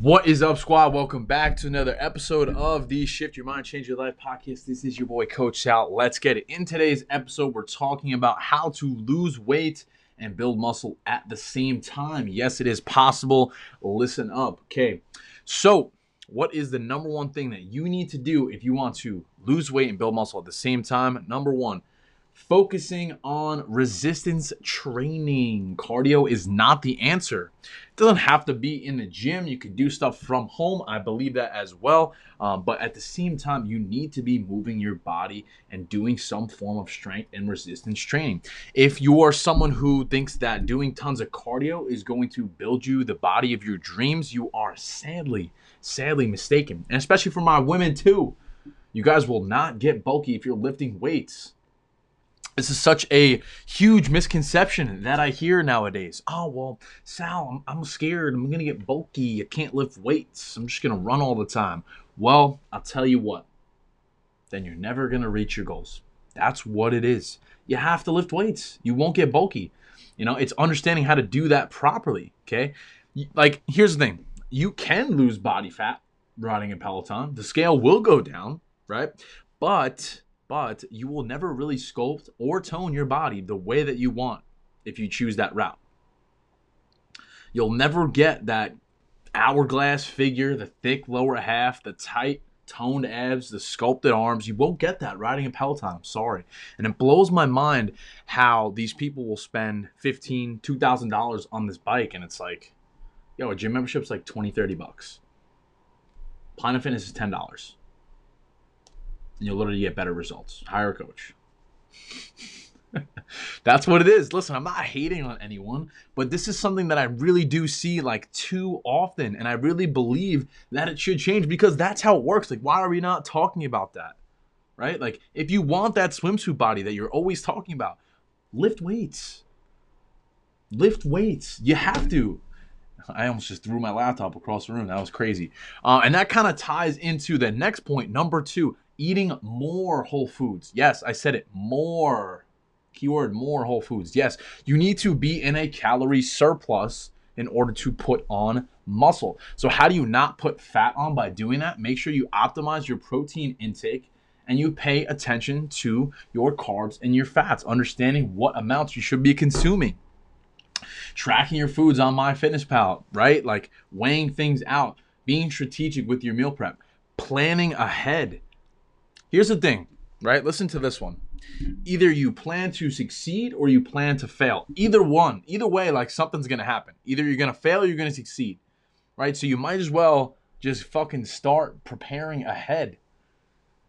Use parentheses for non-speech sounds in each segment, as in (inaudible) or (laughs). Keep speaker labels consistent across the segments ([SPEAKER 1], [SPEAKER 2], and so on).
[SPEAKER 1] What is up, squad? Welcome back to another episode of the Shift Your Mind, Change Your Life podcast. This is your boy, Coach Sal. Let's get it. In today's episode, we're talking about how to lose weight and build muscle at the same time. Yes, it is possible. Listen up. Okay. So, what is the number one thing that you need to do if you want to lose weight and build muscle at the same time? Number one, focusing on resistance training. Cardio is not the answer. It doesn't have to be in the gym. You can do stuff from home. I believe that as well. Um, but at the same time, you need to be moving your body and doing some form of strength and resistance training. If you are someone who thinks that doing tons of cardio is going to build you the body of your dreams, you are sadly, sadly mistaken. And especially for my women too. You guys will not get bulky if you're lifting weights. This is such a huge misconception that I hear nowadays. Oh, well, Sal, I'm, I'm scared. I'm going to get bulky. I can't lift weights. I'm just going to run all the time. Well, I'll tell you what, then you're never going to reach your goals. That's what it is. You have to lift weights. You won't get bulky. You know, it's understanding how to do that properly. Okay. Like, here's the thing you can lose body fat riding a Peloton, the scale will go down, right? But but you will never really sculpt or tone your body the way that you want if you choose that route. You'll never get that hourglass figure, the thick lower half, the tight toned abs, the sculpted arms. You won't get that riding a Peloton. I'm sorry. And it blows my mind how these people will spend $15, $2,000 on this bike. And it's like, yo, a gym membership's like 20, 30 bucks. Planet Fitness is $10 and you'll literally get better results. Hire a coach. (laughs) That's what it is. Listen, I'm not hating on anyone, but this is something that I really do see like too often. And I really believe that it should change because that's how it works. Like, why are we not talking about that? Right? Like, if you want that swimsuit body that you're always talking about, lift weights. Lift weights. You have to. I almost just threw my laptop across the room. That was crazy. Uh, and that kind of ties into the next point, number two eating more whole foods. Yes, I said it more. Keyword more whole foods. Yes, you need to be in a calorie surplus in order to put on muscle. So, how do you not put fat on by doing that? Make sure you optimize your protein intake and you pay attention to your carbs and your fats, understanding what amounts you should be consuming. Tracking your foods on MyFitnessPal, right? Like weighing things out, being strategic with your meal prep, planning ahead Here's the thing, right? Listen to this one. Either you plan to succeed or you plan to fail. Either one, either way, like something's gonna happen. Either you're gonna fail or you're gonna succeed, right? So you might as well just fucking start preparing ahead.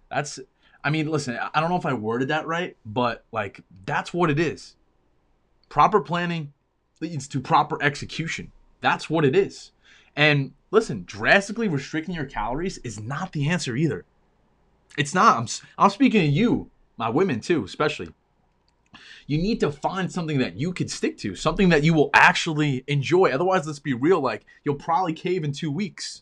[SPEAKER 1] That's, I mean, listen, I don't know if I worded that right, but like that's what it is. Proper planning leads to proper execution. That's what it is. And listen, drastically restricting your calories is not the answer either. It's not. I'm, I'm speaking to you, my women too, especially. You need to find something that you could stick to, something that you will actually enjoy. Otherwise, let's be real, like you'll probably cave in two weeks.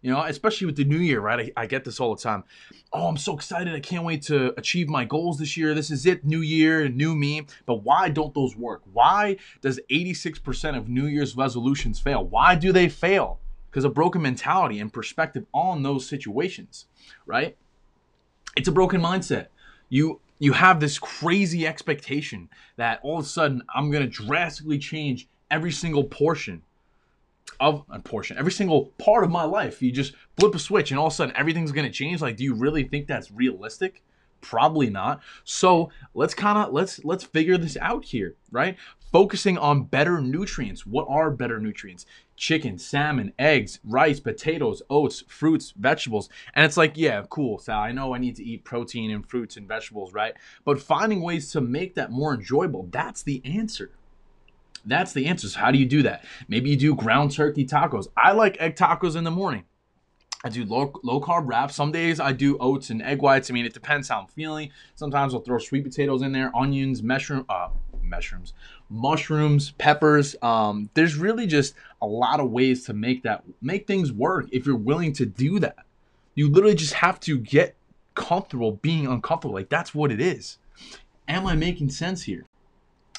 [SPEAKER 1] You know, especially with the new year, right? I, I, get this all the time. Oh, I'm so excited. I can't wait to achieve my goals this year. This is it. New year, new me. But why don't those work? Why does 86% of New Year's resolutions fail? Why do they fail? Because of broken mentality and perspective on those situations, right? It's a broken mindset. You you have this crazy expectation that all of a sudden I'm going to drastically change every single portion of a portion, every single part of my life. You just flip a switch and all of a sudden everything's going to change. Like, do you really think that's realistic? Probably not. So let's kind of let's let's figure this out here, right? Focusing on better nutrients. What are better nutrients? Chicken, salmon, eggs, rice, potatoes, oats, fruits, vegetables. And it's like, yeah, cool, Sal. I know I need to eat protein and fruits and vegetables, right? But finding ways to make that more enjoyable, that's the answer. That's the answer. So how do you do that? Maybe you do ground turkey tacos. I like egg tacos in the morning. I do low, low carb wraps. Some days I do oats and egg whites. I mean, it depends how I'm feeling. Sometimes I'll throw sweet potatoes in there, onions, mushroom, uh, mushrooms, mushrooms, peppers. Um, there's really just a lot of ways to make that make things work if you're willing to do that. You literally just have to get comfortable being uncomfortable. Like that's what it is. Am I making sense here?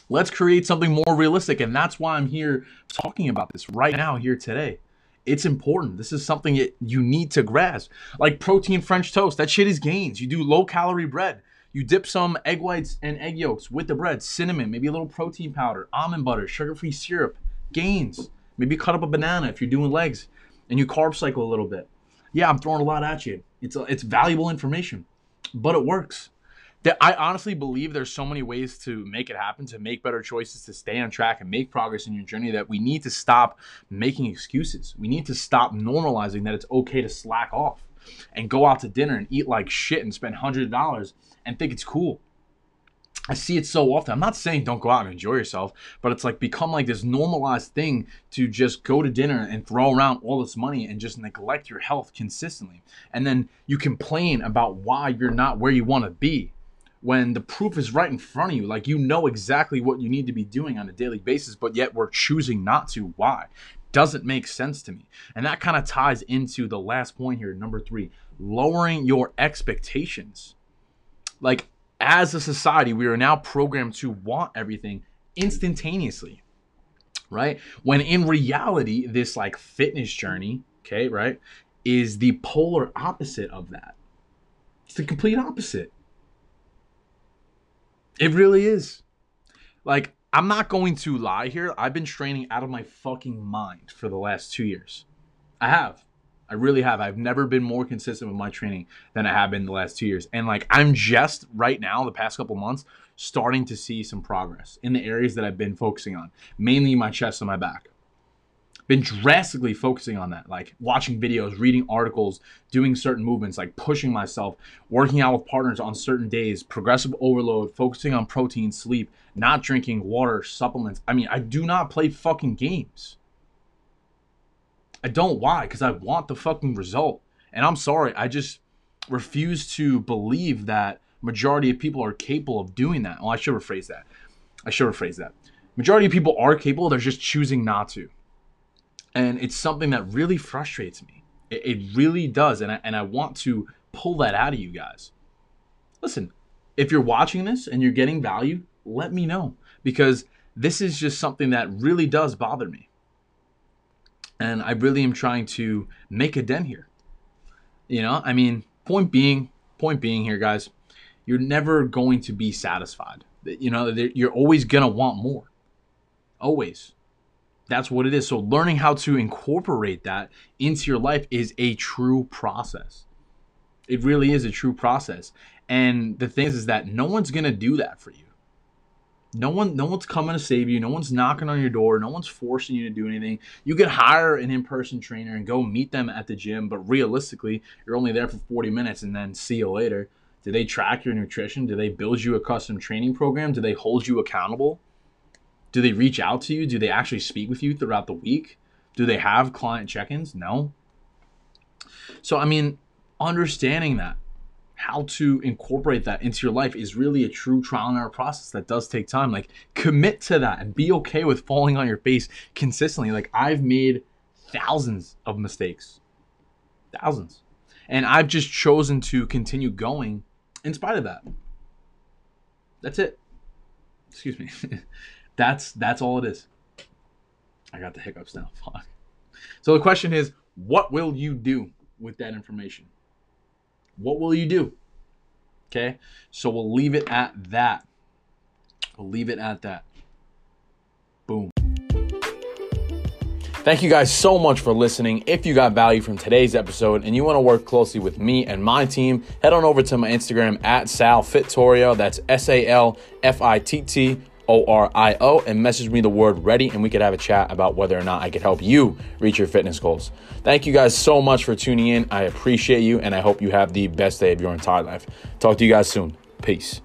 [SPEAKER 1] Let's create something more realistic, and that's why I'm here talking about this right now here today. It's important. This is something that you need to grasp. Like protein French toast, that shit is gains. You do low calorie bread. You dip some egg whites and egg yolks with the bread, cinnamon, maybe a little protein powder, almond butter, sugar free syrup, gains. Maybe cut up a banana if you're doing legs and you carb cycle a little bit. Yeah, I'm throwing a lot at you. It's, a, it's valuable information, but it works that I honestly believe there's so many ways to make it happen, to make better choices, to stay on track and make progress in your journey that we need to stop making excuses. We need to stop normalizing that it's okay to slack off and go out to dinner and eat like shit and spend hundreds of dollars and think it's cool. I see it so often. I'm not saying don't go out and enjoy yourself, but it's like become like this normalized thing to just go to dinner and throw around all this money and just neglect your health consistently. And then you complain about why you're not where you want to be when the proof is right in front of you. Like you know exactly what you need to be doing on a daily basis, but yet we're choosing not to. Why? Doesn't make sense to me. And that kind of ties into the last point here, number three lowering your expectations. Like, as a society, we are now programmed to want everything instantaneously, right? When in reality, this like fitness journey, okay, right, is the polar opposite of that. It's the complete opposite. It really is. Like, I'm not going to lie here. I've been training out of my fucking mind for the last two years. I have. I really have. I've never been more consistent with my training than I have been the last two years. And like, I'm just right now, the past couple months, starting to see some progress in the areas that I've been focusing on, mainly my chest and my back been drastically focusing on that, like watching videos, reading articles, doing certain movements, like pushing myself, working out with partners on certain days, progressive overload, focusing on protein, sleep, not drinking water, supplements. I mean, I do not play fucking games. I don't. Why? Because I want the fucking result. And I'm sorry, I just refuse to believe that majority of people are capable of doing that. Well, I should rephrase that. I should rephrase that. Majority of people are capable, they're just choosing not to and it's something that really frustrates me. It, it really does, and I, and I want to pull that out of you guys. Listen, if you're watching this and you're getting value, let me know because this is just something that really does bother me. And I really am trying to make a dent here. You know, I mean, point being, point being here, guys, you're never going to be satisfied. You know, you're always going to want more. Always. That's what it is. So learning how to incorporate that into your life is a true process. It really is a true process. And the thing is, is that no one's gonna do that for you. No one, no one's coming to save you. No one's knocking on your door. No one's forcing you to do anything. You can hire an in-person trainer and go meet them at the gym, but realistically, you're only there for 40 minutes and then see you later. Do they track your nutrition? Do they build you a custom training program? Do they hold you accountable? Do they reach out to you? Do they actually speak with you throughout the week? Do they have client check ins? No. So, I mean, understanding that, how to incorporate that into your life is really a true trial and error process that does take time. Like, commit to that and be okay with falling on your face consistently. Like, I've made thousands of mistakes, thousands. And I've just chosen to continue going in spite of that. That's it. Excuse me. (laughs) That's that's all it is. I got the hiccups now. (laughs) Fuck. So the question is, what will you do with that information? What will you do? Okay. So we'll leave it at that. We'll leave it at that. Boom. Thank you guys so much for listening. If you got value from today's episode and you want to work closely with me and my team, head on over to my Instagram at Sal Fittorio. That's S A L F I T T O R I O, and message me the word ready, and we could have a chat about whether or not I could help you reach your fitness goals. Thank you guys so much for tuning in. I appreciate you, and I hope you have the best day of your entire life. Talk to you guys soon. Peace.